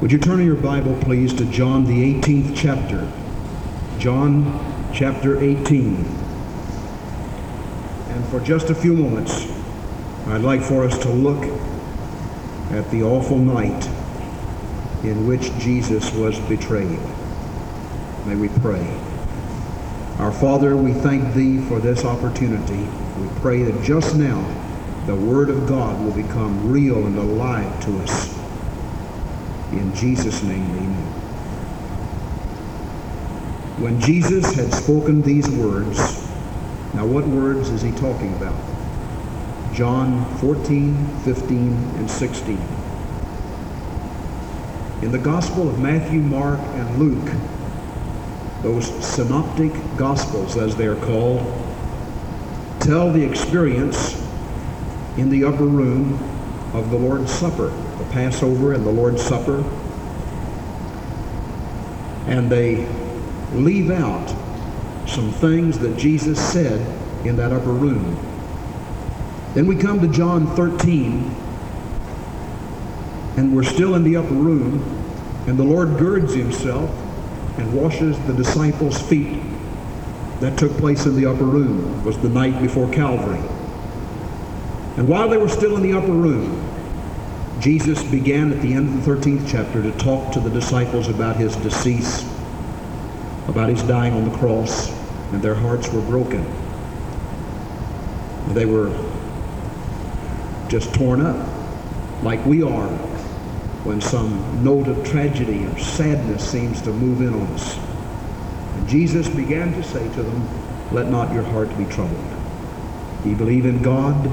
Would you turn in your Bible, please, to John, the 18th chapter? John chapter 18. And for just a few moments, I'd like for us to look at the awful night in which Jesus was betrayed. May we pray. Our Father, we thank Thee for this opportunity. We pray that just now the Word of God will become real and alive to us. In Jesus' name, amen. When Jesus had spoken these words, now what words is he talking about? John 14, 15, and 16. In the Gospel of Matthew, Mark, and Luke, those synoptic Gospels, as they are called, tell the experience in the upper room of the Lord's Supper, Passover and the Lord's Supper. And they leave out some things that Jesus said in that upper room. Then we come to John 13, and we're still in the upper room, and the Lord girds himself and washes the disciples' feet. That took place in the upper room. It was the night before Calvary. And while they were still in the upper room, Jesus began at the end of the 13th chapter to talk to the disciples about his decease, about his dying on the cross, and their hearts were broken. They were just torn up, like we are when some note of tragedy or sadness seems to move in on us. And Jesus began to say to them, Let not your heart be troubled. Ye believe in God,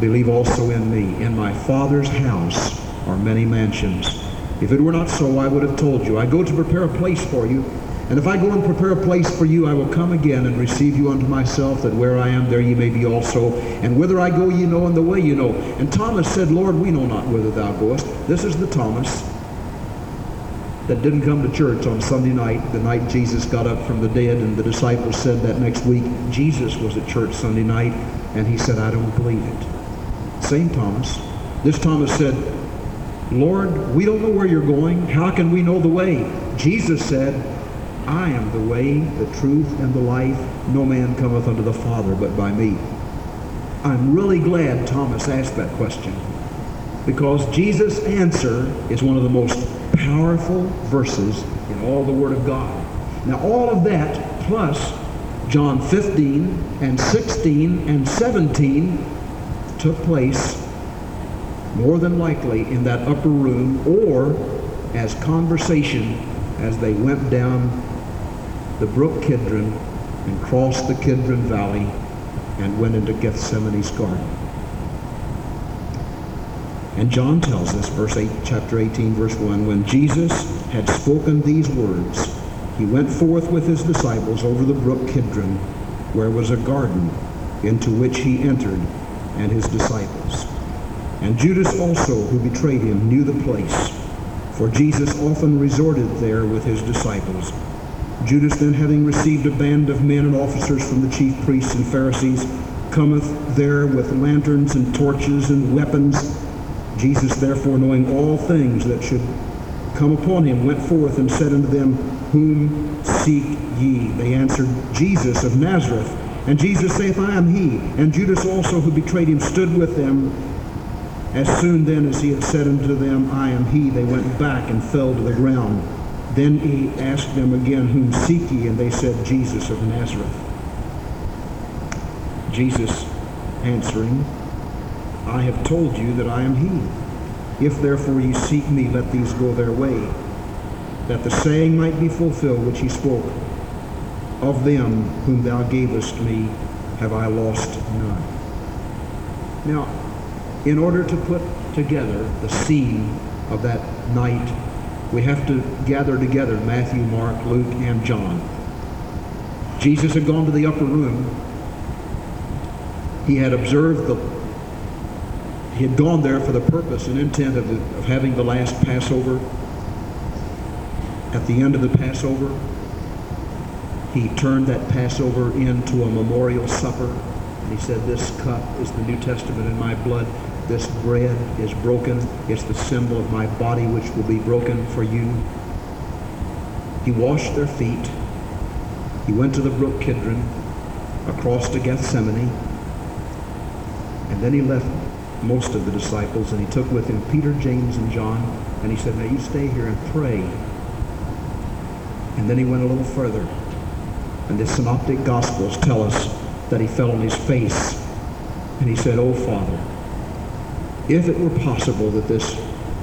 believe also in me. In my Father's house are many mansions. If it were not so, I would have told you. I go to prepare a place for you. And if I go and prepare a place for you, I will come again and receive you unto myself, that where I am, there ye may be also. And whither I go, ye know, and the way ye know. And Thomas said, Lord, we know not whither thou goest. This is the Thomas that didn't come to church on Sunday night, the night Jesus got up from the dead, and the disciples said that next week, Jesus was at church Sunday night, and he said, I don't believe it. Same Thomas. This Thomas said, Lord, we don't know where you're going. How can we know the way? Jesus said, I am the way, the truth, and the life. No man cometh unto the Father but by me. I'm really glad Thomas asked that question because Jesus' answer is one of the most powerful verses in all the Word of God. Now, all of that plus John 15 and 16 and 17 took place more than likely in that upper room or as conversation as they went down the brook Kidron and crossed the Kidron Valley and went into Gethsemane's garden. And John tells us, verse 8, chapter 18, verse 1, when Jesus had spoken these words, he went forth with his disciples over the brook Kidron, where was a garden, into which he entered, and his disciples. And Judas also, who betrayed him, knew the place, for Jesus often resorted there with his disciples. Judas then, having received a band of men and officers from the chief priests and Pharisees, cometh there with lanterns and torches and weapons. Jesus, therefore, knowing all things that should come upon him, went forth and said unto them, Whom seek ye? They answered, Jesus of Nazareth. And Jesus saith, I am he. And Judas also, who betrayed him, stood with them. As soon then as he had said unto them, I am he, they went back and fell to the ground. Then he asked them again, Whom seek ye? And they said, Jesus of Nazareth. Jesus answering, I have told you that I am he. If therefore ye seek me, let these go their way, that the saying might be fulfilled which he spoke, Of them whom thou gavest me have I lost none. Now, in order to put together the scene of that night, we have to gather together Matthew, Mark, Luke, and John. Jesus had gone to the upper room. He had observed the he had gone there for the purpose and intent of, the, of having the last Passover. At the end of the Passover, he turned that Passover into a memorial supper. And he said, This cup is the New Testament in my blood. this bread is broken. It's the symbol of my body which will be broken for you. He washed their feet. He went to the brook Kidron, across to Gethsemane, and then he left most of the disciples, and he took with him Peter, James, and John, and he said, now you stay here and pray. And then he went a little further, and the synoptic gospels tell us that he fell on his face, and he said, Oh, Father, if it were possible that this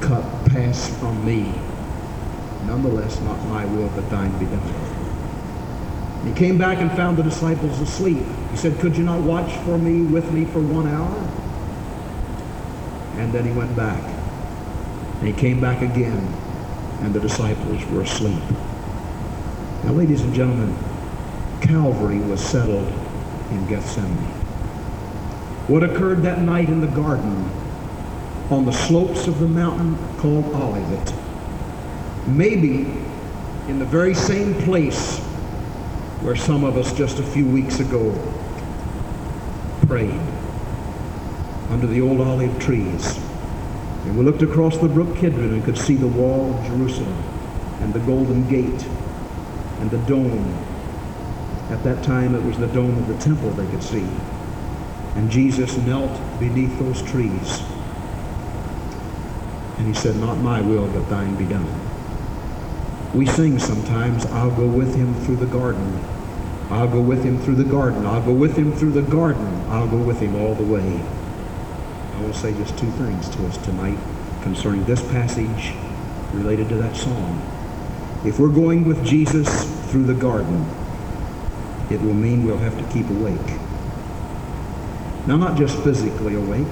cup pass from me, nonetheless, not my will, but thine be done. He came back and found the disciples asleep. He said, Could you not watch for me with me for one hour? And then he went back. And he came back again, and the disciples were asleep. Now, ladies and gentlemen, Calvary was settled in Gethsemane. What occurred that night in the garden on the slopes of the mountain called Olivet, maybe in the very same place where some of us just a few weeks ago prayed under the old olive trees. And we looked across the brook Kidron and could see the wall of Jerusalem and the golden gate and the dome. At that time, it was the dome of the temple they could see. And Jesus knelt beneath those trees. And he said, Not my will, but thine be done. We sing sometimes, I'll go with him through the garden. I'll go with him through the garden. I'll go with him through the garden. I'll go with him all the way. I want to say just two things to us tonight concerning this passage related to that song. If we're going with Jesus through the garden, it will mean we'll have to keep awake. Now, not just physically awake,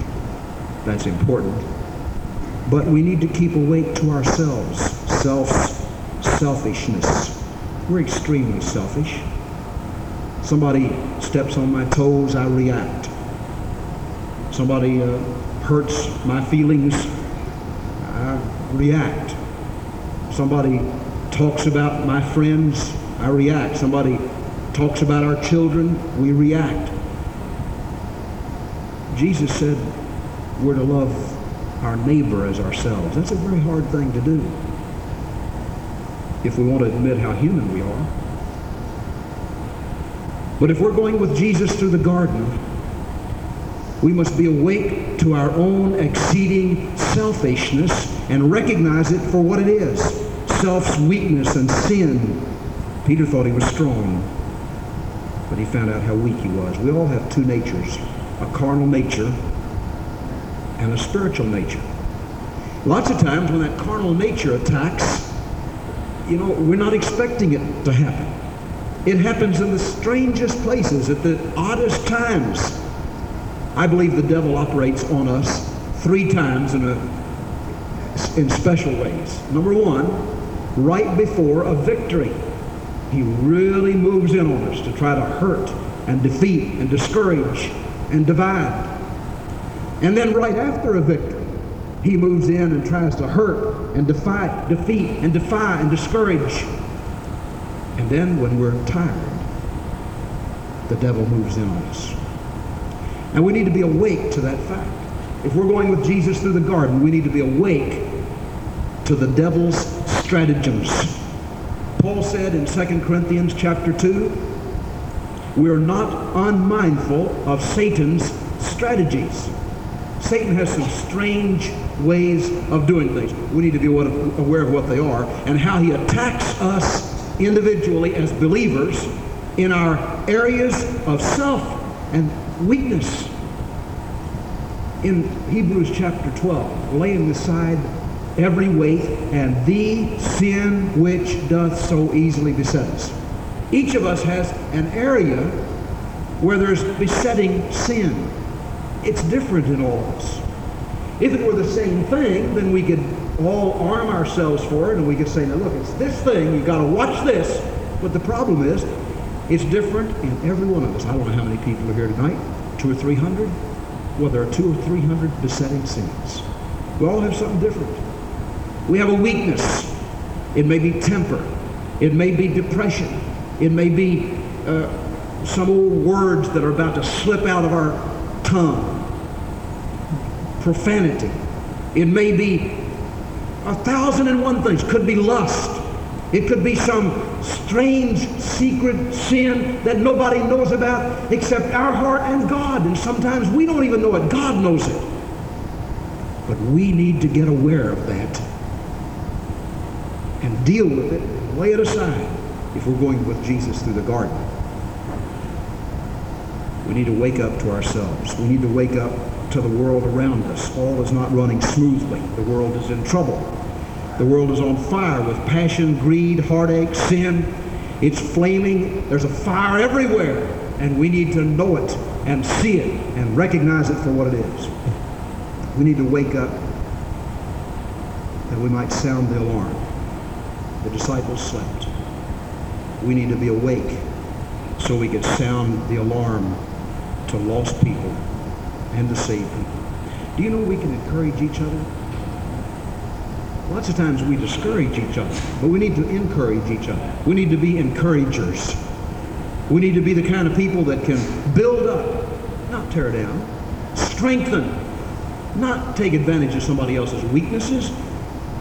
that's important, but we need to keep awake to ourselves, self selfishness. We're extremely selfish. Somebody steps on my toes, I react. Somebody uh, hurts my feelings, I react. Somebody talks about my friends, I react. Somebody talks about our children, we react. Jesus said we're to love our neighbor as ourselves. That's a very hard thing to do if we want to admit how human we are. But if we're going with Jesus through the garden, we must be awake to our own exceeding selfishness and recognize it for what it is self's weakness and sin. Peter thought he was strong, but he found out how weak he was. We all have two natures a carnal nature and a spiritual nature. Lots of times when that carnal nature attacks, you know, we're not expecting it to happen. It happens in the strangest places, at the oddest times. I believe the devil operates on us three times in, a, in special ways. Number one, right before a victory. He really moves in on us to try to hurt and defeat and discourage and divide. And then right after a victory, he moves in and tries to hurt and defy, defeat and defy and discourage. And then when we're tired, the devil moves in on us. And we need to be awake to that fact. If we're going with Jesus through the garden, we need to be awake to the devil's stratagems. Paul said in 2 Corinthians chapter 2, we're not unmindful of Satan's strategies. Satan has some strange ways of doing things. We need to be aware of what they are and how he attacks us individually as believers in our areas of self and weakness. In Hebrews chapter 12, laying aside every weight and the sin which doth so easily beset us. Each of us has an area where there's besetting sin. It's different in all of us. If it were the same thing, then we could all arm ourselves for it and we could say, now look, it's this thing, you've got to watch this. But the problem is, it's different in every one of us. I don't know how many people are here tonight, two or three hundred. Well, there are two or three hundred besetting sins. We all have something different. We have a weakness. It may be temper. It may be depression. It may be uh, some old words that are about to slip out of our tongue. profanity. It may be a thousand and one things. Could be lust. It could be some strange secret sin that nobody knows about except our heart and God. And sometimes we don't even know it. God knows it. But we need to get aware of that and deal with it, and lay it aside if we're going with Jesus through the garden. We need to wake up to ourselves. We need to wake up to the world around us. All is not running smoothly. The world is in trouble. The world is on fire with passion, greed, heartache, sin. It's flaming. There's a fire everywhere. And we need to know it and see it and recognize it for what it is. We need to wake up that we might sound the alarm. The disciples slept. We need to be awake so we can sound the alarm to lost people and to save people. Do you know we can encourage each other? Lots of times we discourage each other, but we need to encourage each other. We need to be encouragers. We need to be the kind of people that can build up, not tear down, strengthen, not take advantage of somebody else's weaknesses,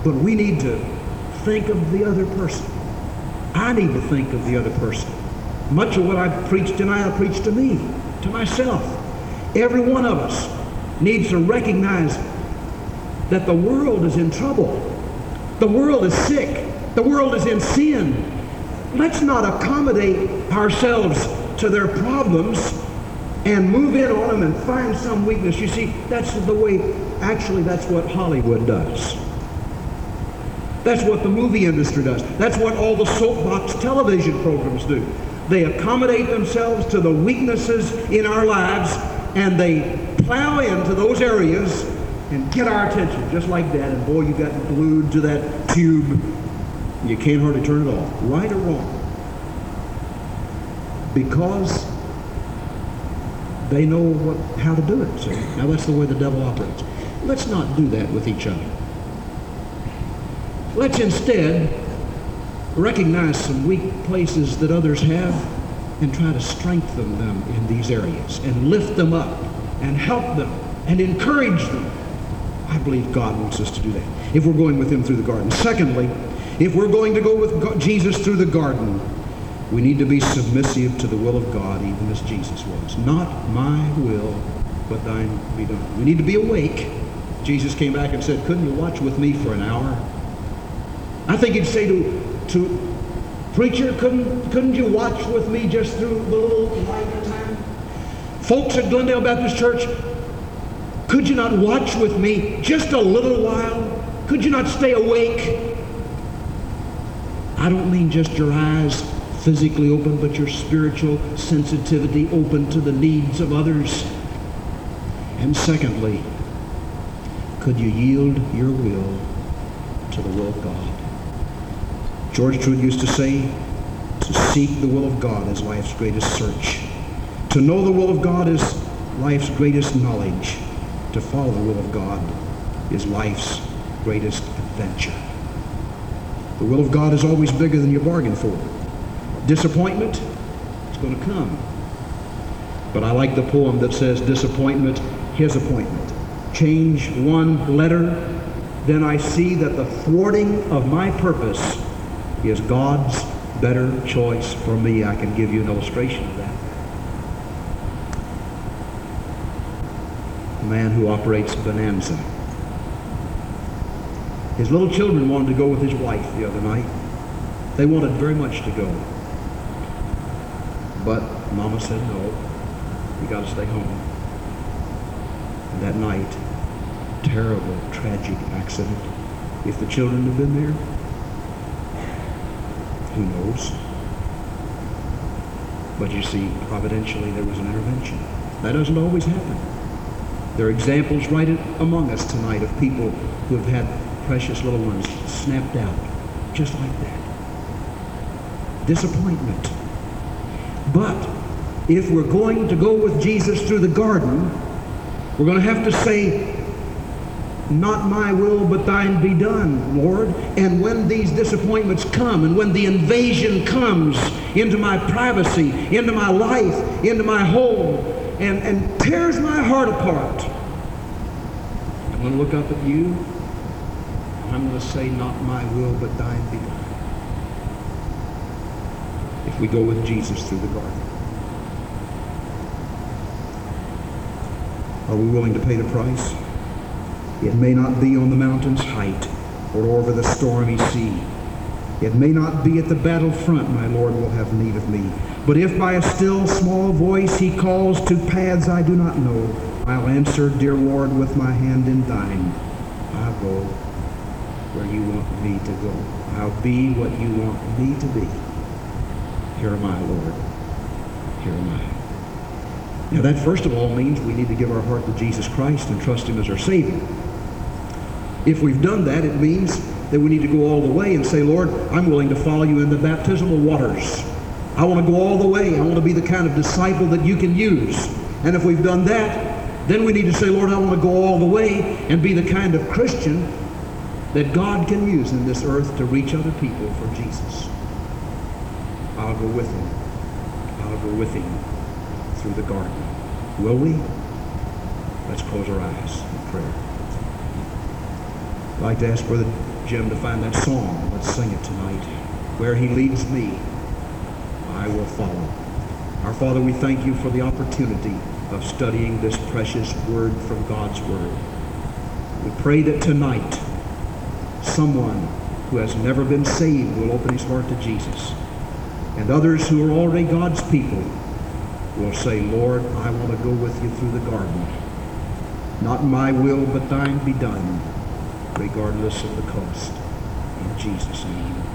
but we need to think of the other person. I need to think of the other person. Much of what I've preached tonight, I preached to me, to myself. Every one of us needs to recognize that the world is in trouble. The world is sick. The world is in sin. Let's not accommodate ourselves to their problems and move in on them and find some weakness. You see, that's the way, actually, that's what Hollywood does. That's what the movie industry does. That's what all the soapbox television programs do. They accommodate themselves to the weaknesses in our lives and they plow into those areas and get our attention just like that. And boy, you got glued to that tube. You can't hardly turn it off, right or wrong. Because they know what, how to do it. See? Now that's the way the devil operates. Let's not do that with each other. Let's instead recognize some weak places that others have and try to strengthen them in these areas and lift them up and help them and encourage them. I believe God wants us to do that if we're going with him through the garden. Secondly, if we're going to go with Jesus through the garden, we need to be submissive to the will of God even as Jesus was. Not my will, but thine be done. We need to be awake. Jesus came back and said, couldn't you watch with me for an hour? I think he'd say to, to preacher, couldn't, couldn't you watch with me just through the little light time? Folks at Glendale Baptist Church, could you not watch with me just a little while? Could you not stay awake? I don't mean just your eyes physically open, but your spiritual sensitivity open to the needs of others. And secondly, could you yield your will to the will of God? George Truett used to say, to seek the will of God is life's greatest search. To know the will of God is life's greatest knowledge. To follow the will of God is life's greatest adventure. The will of God is always bigger than you bargain for. Disappointment is going to come. But I like the poem that says, disappointment, his appointment. Change one letter, then I see that the thwarting of my purpose is God's better choice for me. I can give you an illustration of that. A man who operates Bonanza. His little children wanted to go with his wife the other night. They wanted very much to go. But Mama said, no, you got to stay home. And that night, terrible, tragic accident. If the children had been there, who knows? But you see, providentially, there was an intervention. That doesn't always happen. There are examples right among us tonight of people who have had precious little ones snapped out, just like that. Disappointment. But if we're going to go with Jesus through the garden, we're going to have to say, not my will, but thine be done, Lord. And when these disappointments come, and when the invasion comes into my privacy, into my life, into my home, and, and tears my heart apart, I'm going to look up at you. I'm going to say, not my will, but thine be done. If we go with Jesus through the garden. Are we willing to pay the price? It may not be on the mountain's height or over the stormy sea. It may not be at the battle front my Lord will have need of me. But if by a still small voice he calls to paths I do not know, I'll answer, Dear Lord, with my hand in thine. I'll go where you want me to go. I'll be what you want me to be. Here am I, Lord. Here am I. Now that first of all means we need to give our heart to Jesus Christ and trust him as our Savior. If we've done that, it means that we need to go all the way and say, Lord, I'm willing to follow you in the baptismal waters. I want to go all the way. I want to be the kind of disciple that you can use. And if we've done that, then we need to say, Lord, I want to go all the way and be the kind of Christian that God can use in this earth to reach other people for Jesus. I'll go with him. I'll go with him through the garden. Will we? Let's close our eyes in prayer. I'd like to ask Brother Jim to find that song. Let's sing it tonight. Where he leads me, I will follow. Our Father, we thank you for the opportunity of studying this precious word from God's word. We pray that tonight someone who has never been saved will open his heart to Jesus. And others who are already God's people will say, Lord, I want to go with you through the garden. Not my will, but thine be done, regardless of the cost. In Jesus' name.